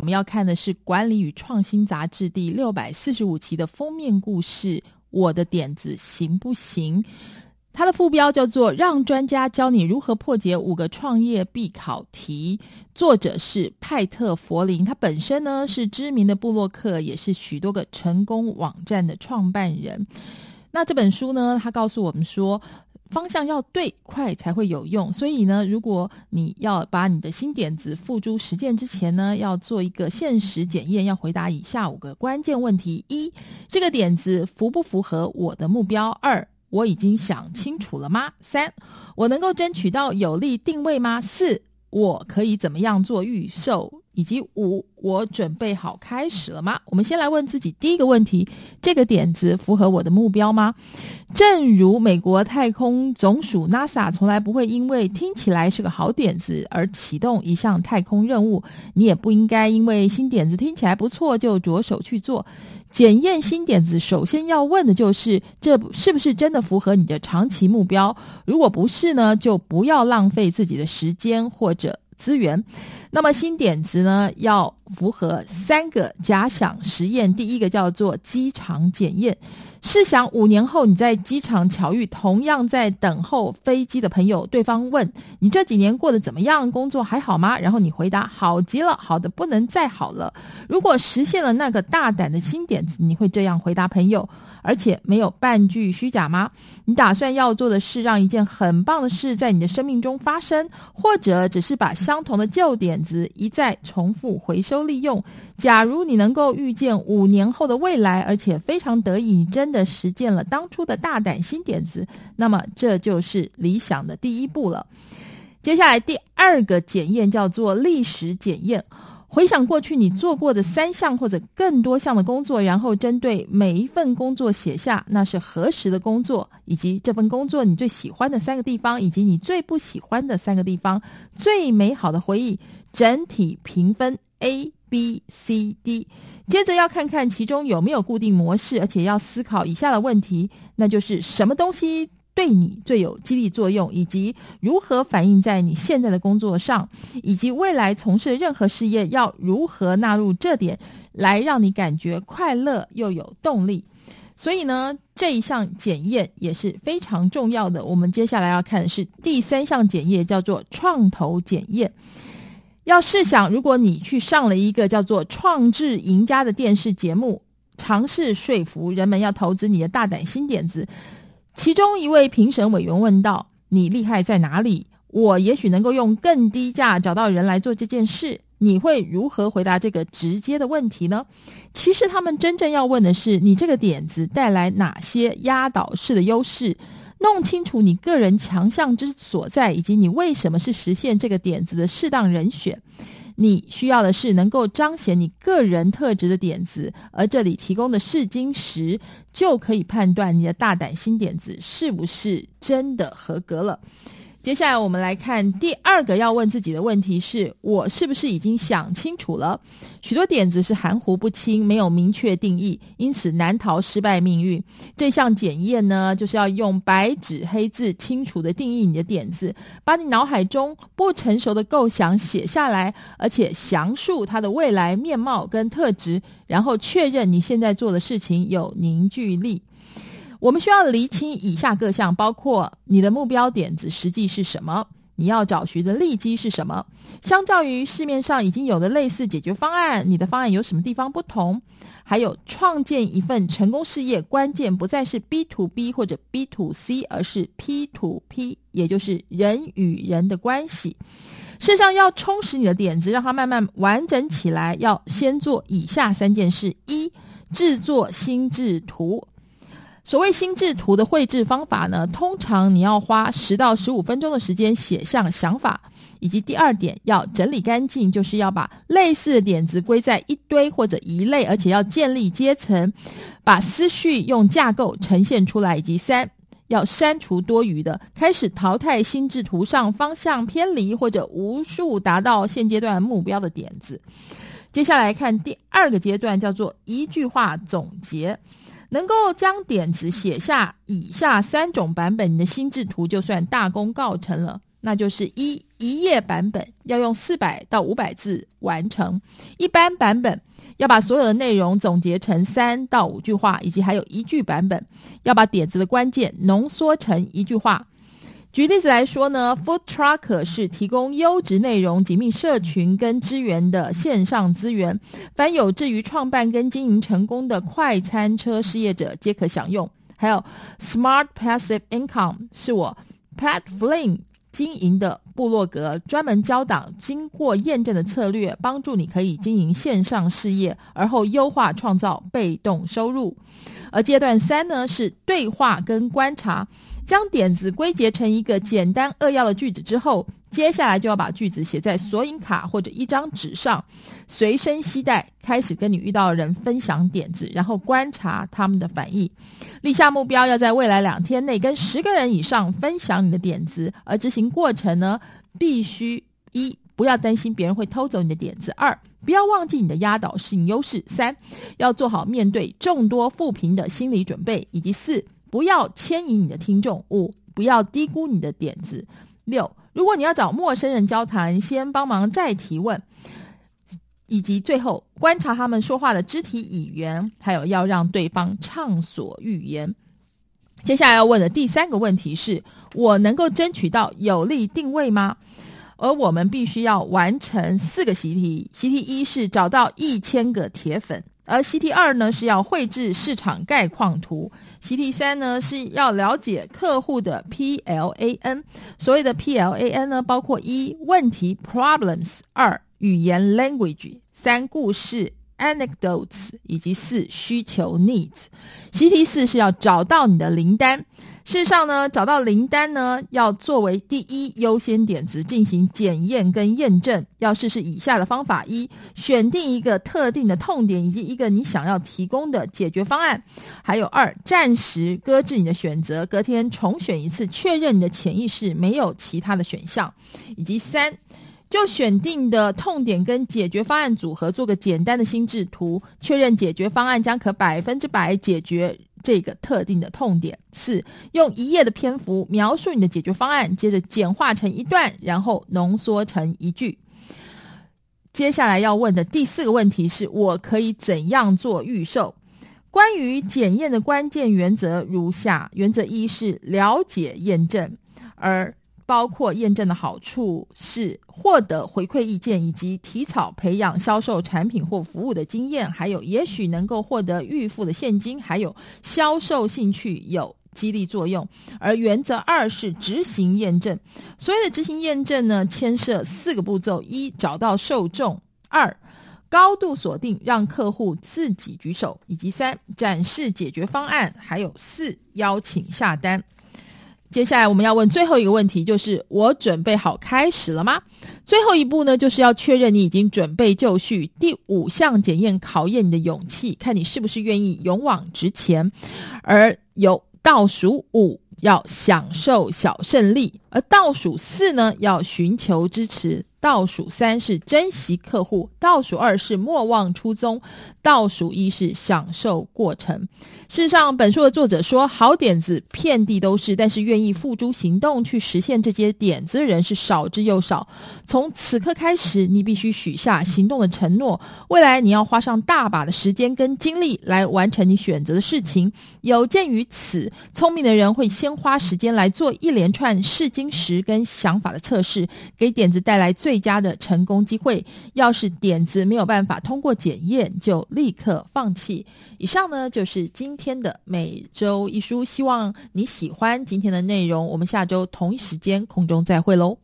我们要看的是《管理与创新杂志》第六百四十五期的封面故事。我的点子行不行？它的副标叫做“让专家教你如何破解五个创业必考题”。作者是派特·弗林，他本身呢是知名的布洛克，也是许多个成功网站的创办人。那这本书呢，他告诉我们说，方向要对，快才会有用。所以呢，如果你要把你的新点子付诸实践之前呢，要做一个现实检验，要回答以下五个关键问题：一，这个点子符不符合我的目标？二，我已经想清楚了吗？三，我能够争取到有利定位吗？四，我可以怎么样做预售？以及五，我准备好开始了吗？我们先来问自己第一个问题：这个点子符合我的目标吗？正如美国太空总署 NASA 从来不会因为听起来是个好点子而启动一项太空任务，你也不应该因为新点子听起来不错就着手去做。检验新点子，首先要问的就是这是不是真的符合你的长期目标？如果不是呢，就不要浪费自己的时间或者资源。那么新点子呢，要符合三个假想实验。第一个叫做机场检验。试想五年后，你在机场巧遇同样在等候飞机的朋友，对方问你这几年过得怎么样，工作还好吗？然后你回答好极了，好的不能再好了。如果实现了那个大胆的新点子，你会这样回答朋友，而且没有半句虚假吗？你打算要做的是让一件很棒的事在你的生命中发生，或者只是把相同的旧点子一再重复回收利用？假如你能够预见五年后的未来，而且非常得意，你真。真的实践了当初的大胆新点子，那么这就是理想的第一步了。接下来第二个检验叫做历史检验。回想过去你做过的三项或者更多项的工作，然后针对每一份工作写下那是何时的工作，以及这份工作你最喜欢的三个地方，以及你最不喜欢的三个地方，最美好的回忆，整体评分 A、B、C、D。接着要看看其中有没有固定模式，而且要思考以下的问题，那就是什么东西对你最有激励作用，以及如何反映在你现在的工作上，以及未来从事任何事业要如何纳入这点，来让你感觉快乐又有动力。所以呢，这一项检验也是非常重要的。我们接下来要看的是第三项检验，叫做创投检验。要试想，如果你去上了一个叫做《创智赢家》的电视节目，尝试说服人们要投资你的大胆新点子，其中一位评审委员问道：“你厉害在哪里？我也许能够用更低价找到人来做这件事。”你会如何回答这个直接的问题呢？其实他们真正要问的是，你这个点子带来哪些压倒式的优势？弄清楚你个人强项之所在，以及你为什么是实现这个点子的适当人选。你需要的是能够彰显你个人特质的点子，而这里提供的试金石就可以判断你的大胆新点子是不是真的合格了。接下来我们来看第二个要问自己的问题是：我是不是已经想清楚了？许多点子是含糊不清，没有明确定义，因此难逃失败命运。这项检验呢，就是要用白纸黑字清楚的定义你的点子，把你脑海中不成熟的构想写下来，而且详述它的未来面貌跟特质，然后确认你现在做的事情有凝聚力。我们需要厘清以下各项，包括你的目标点子实际是什么，你要找寻的利基是什么。相较于市面上已经有的类似解决方案，你的方案有什么地方不同？还有创建一份成功事业，关键不再是 B to B 或者 B to C，而是 P to P，也就是人与人的关系。事实上，要充实你的点子，让它慢慢完整起来，要先做以下三件事：一、制作心智图。所谓心智图的绘制方法呢，通常你要花十到十五分钟的时间写下想法，以及第二点要整理干净，就是要把类似的点子归在一堆或者一类，而且要建立阶层，把思绪用架构呈现出来，以及三要删除多余的，开始淘汰心智图上方向偏离或者无数达到现阶段目标的点子。接下来看第二个阶段，叫做一句话总结。能够将点子写下以下三种版本，你的心智图就算大功告成了。那就是一一页版本要用四百到五百字完成，一般版本要把所有的内容总结成三到五句话，以及还有一句版本要把点子的关键浓缩成一句话。举例子来说呢，Food Trucker 是提供优质内容、紧密社群跟资源的线上资源，凡有志于创办跟经营成功的快餐车事业者皆可享用。还有 Smart Passive Income 是我 Pat Flynn 经营的部落格，专门教导经过验证的策略，帮助你可以经营线上事业，而后优化创造被动收入。而阶段三呢，是对话跟观察。将点子归结成一个简单扼要的句子之后，接下来就要把句子写在索引卡或者一张纸上，随身携带，开始跟你遇到的人分享点子，然后观察他们的反应。立下目标，要在未来两天内跟十个人以上分享你的点子，而执行过程呢，必须一不要担心别人会偷走你的点子；二不要忘记你的压倒性优势；三要做好面对众多负评的心理准备；以及四。不要牵引你的听众。五，不要低估你的点子。六，如果你要找陌生人交谈，先帮忙再提问。以及最后，观察他们说话的肢体语言，还有要让对方畅所欲言。接下来要问的第三个问题是：我能够争取到有利定位吗？而我们必须要完成四个习题。习题一是找到一千个铁粉。而 C T 二呢，是要绘制市场概况图，，C T 三呢，是要了解客户的 PLAN。所谓的 PLAN 呢，包括一问题 problems，二语言 language，三故事 anecdotes，以及四需求 needs。C T 四是要找到你的灵丹。事实上呢，找到灵丹呢，要作为第一优先点子进行检验跟验证。要试试以下的方法：一、选定一个特定的痛点以及一个你想要提供的解决方案；还有二、暂时搁置你的选择，隔天重选一次，确认你的潜意识没有其他的选项；以及三、就选定的痛点跟解决方案组合做个简单的心智图，确认解决方案将可百分之百解决。这个特定的痛点。四，用一页的篇幅描述你的解决方案，接着简化成一段，然后浓缩成一句。接下来要问的第四个问题是：我可以怎样做预售？关于检验的关键原则如下：原则一是了解验证，而包括验证的好处是获得回馈意见，以及提早培养销售产品或服务的经验，还有也许能够获得预付的现金，还有销售兴趣有激励作用。而原则二是执行验证，所谓的执行验证呢，牵涉四个步骤：一、找到受众；二、高度锁定，让客户自己举手；以及三、展示解决方案；还有四、邀请下单。接下来我们要问最后一个问题，就是我准备好开始了吗？最后一步呢，就是要确认你已经准备就绪。第五项检验考验你的勇气，看你是不是愿意勇往直前。而有倒数五要享受小胜利，而倒数四呢，要寻求支持。倒数三是珍惜客户，倒数二是莫忘初衷，倒数一是享受过程。事实上，本书的作者说，好点子遍地都是，但是愿意付诸行动去实现这些点子的人是少之又少。从此刻开始，你必须许下行动的承诺。未来你要花上大把的时间跟精力来完成你选择的事情。有鉴于此，聪明的人会先花时间来做一连串试金石跟想法的测试，给点子带来最。佳的成功机会，要是点子没有办法通过检验，就立刻放弃。以上呢，就是今天的每周一书，希望你喜欢今天的内容。我们下周同一时间空中再会喽。